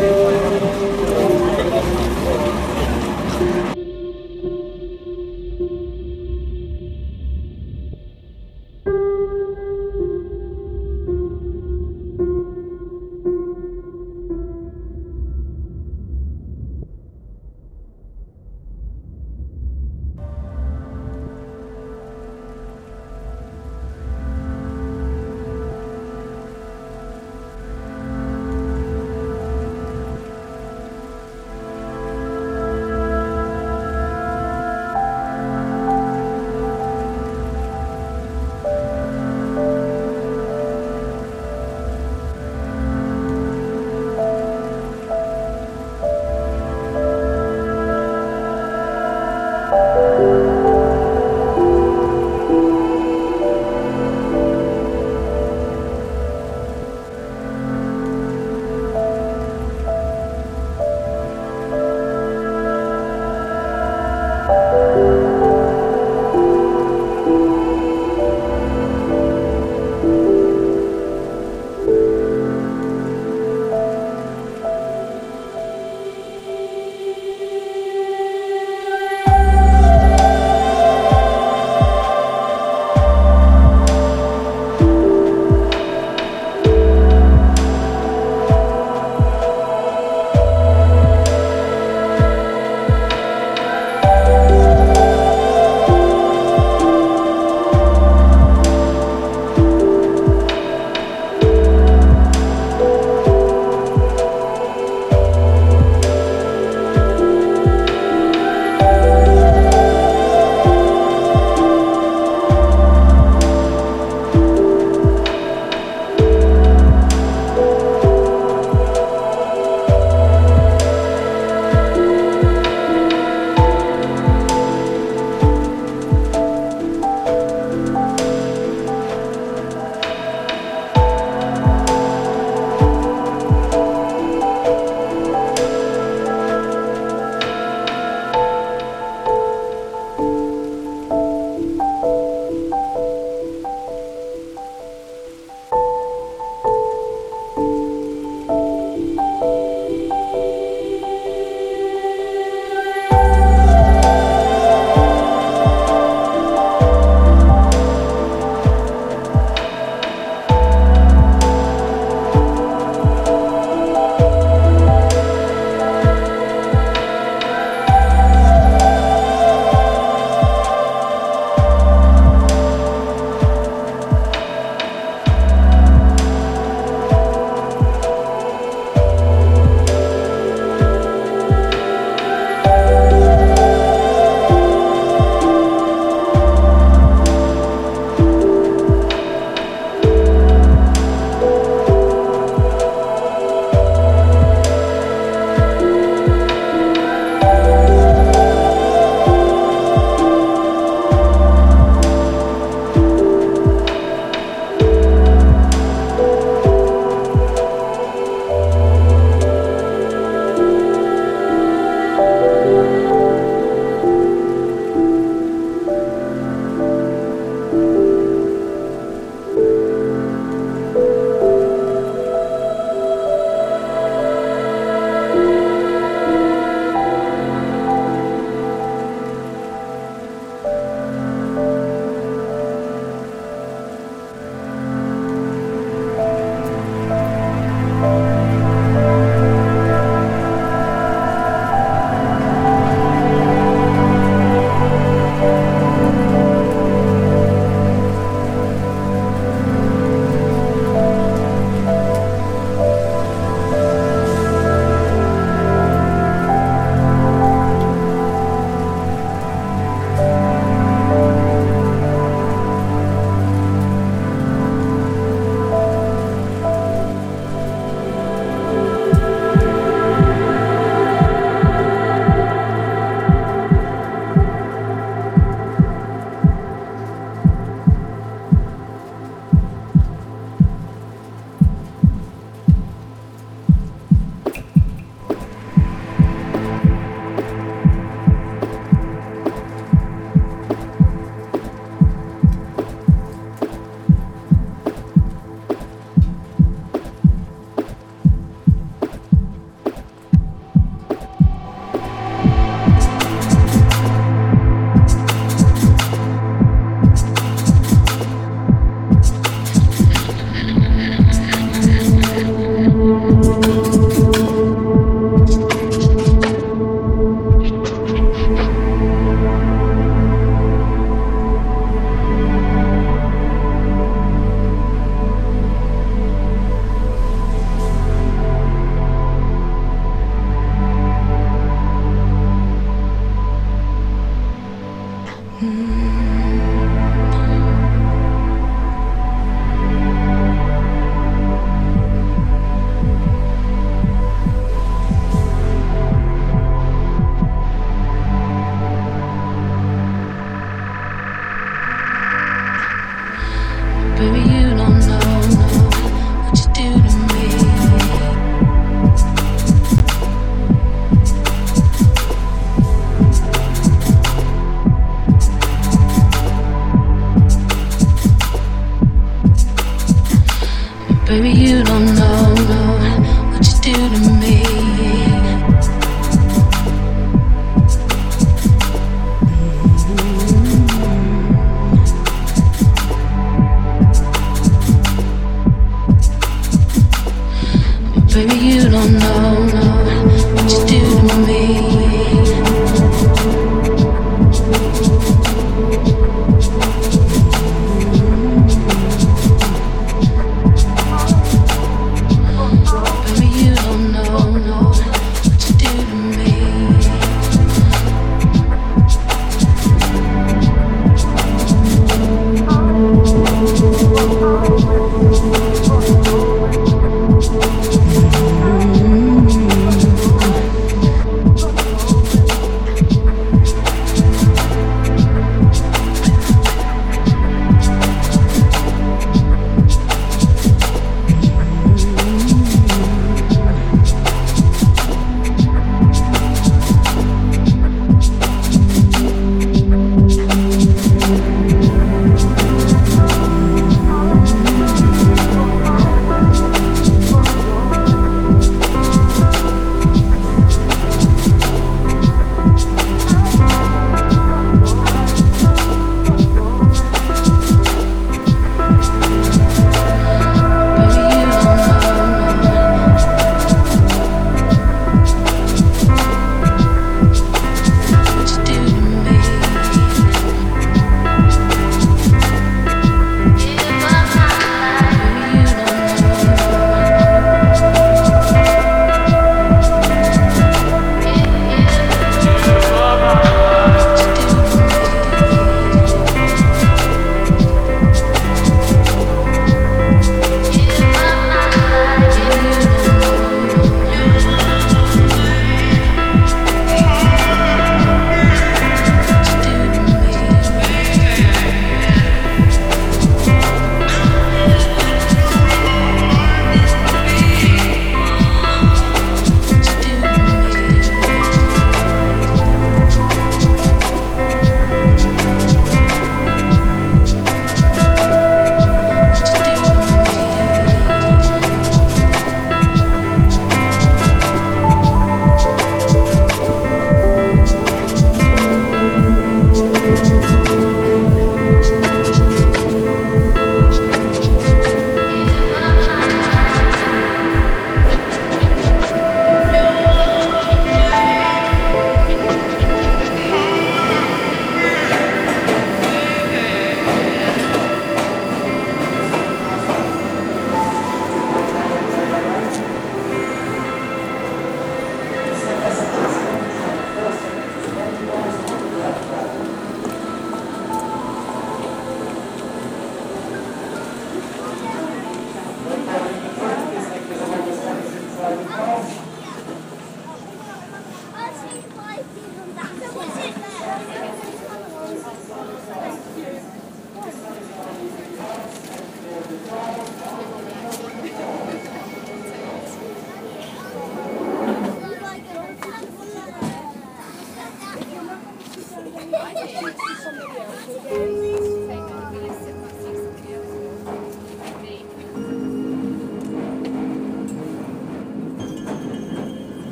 Gracias.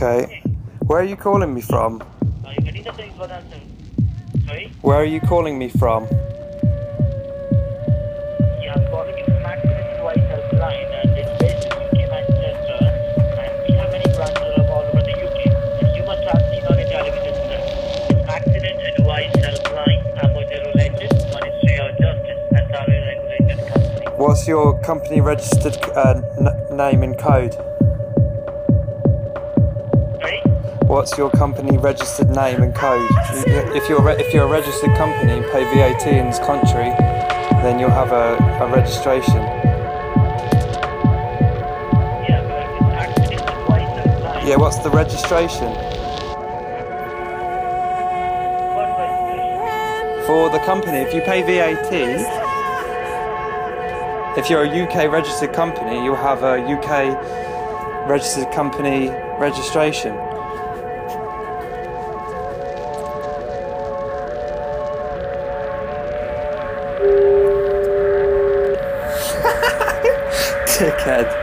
Okay. Where are you calling me from? Are you getting the things what I'm saying? Sorry? Where are you calling me from? Yeah, I'm calling you from Helpline and it's based in UK, Manchester, and we have many branches all over the UK. And you must have seen on your television set. It's Accident Advice Helpline, Amojero related, Ministry of Justice, SRA regulated company. What's your company registered uh, n- name and code? What's your company registered name and code? If you're re- if you're a registered company and pay VAT in this country, then you'll have a, a registration. Yeah, what's the registration? for the company? If you pay VAT, if you're a UK registered company, you'll have a UK registered company registration. Dickhead.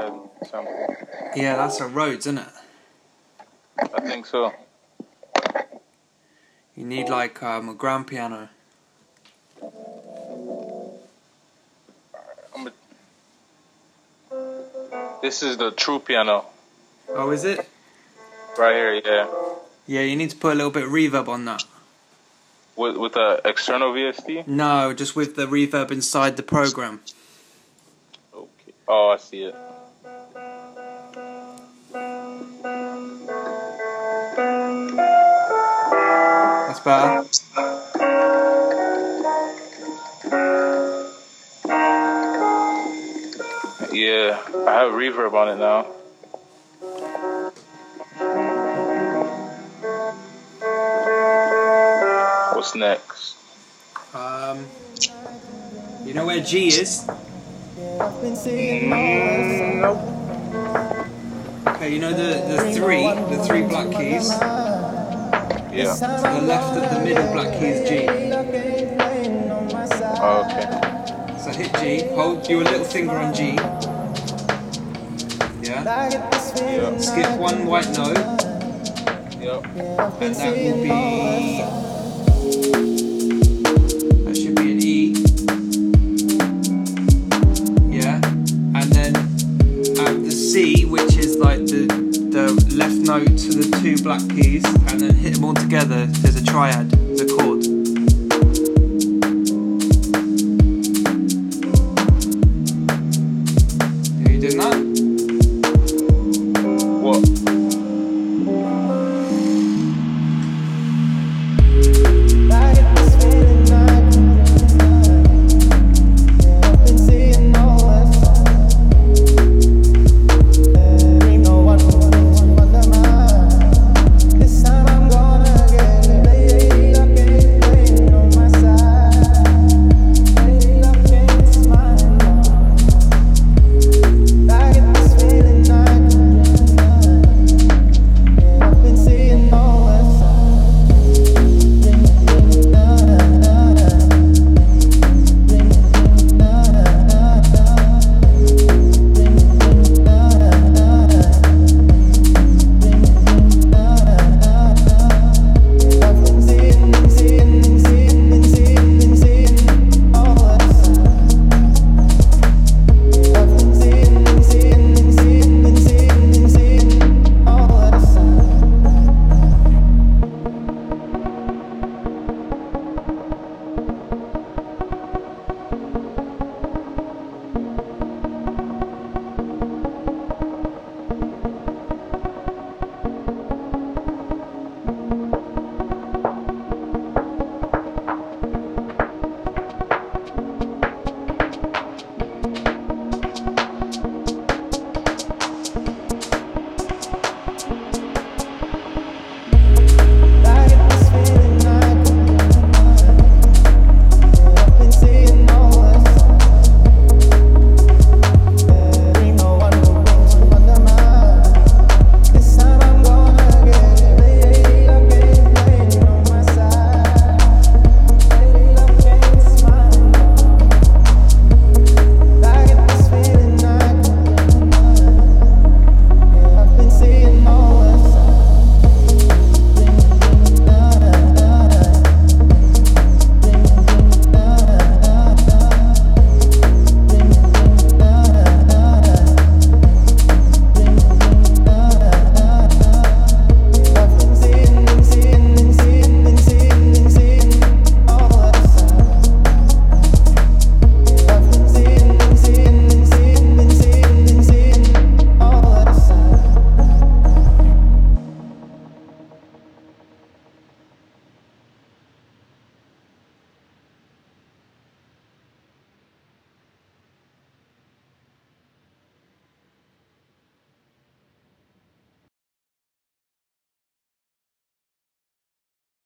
Nice pad sample. Yeah, that's a Rhodes, isn't it? I think so. You need like um, a grand piano. A... This is the true piano. Oh, is it? Right here, yeah. Yeah, you need to put a little bit of reverb on that. With with the external VST? No, just with the reverb inside the program. Okay. Oh, I see it. That's better. Yeah, I have a reverb on it now. What's next? Um, you know where G is? Mm, nope. Okay, you know the, the three, the three black keys. Yeah. To the left of the middle black key is G. Oh, okay. So hit G, hold your little finger on G. Yeah. Yeah. Skip one white note, Yep. and that will be. The left note to the two black keys, and then hit them all together. There's a triad, the chord.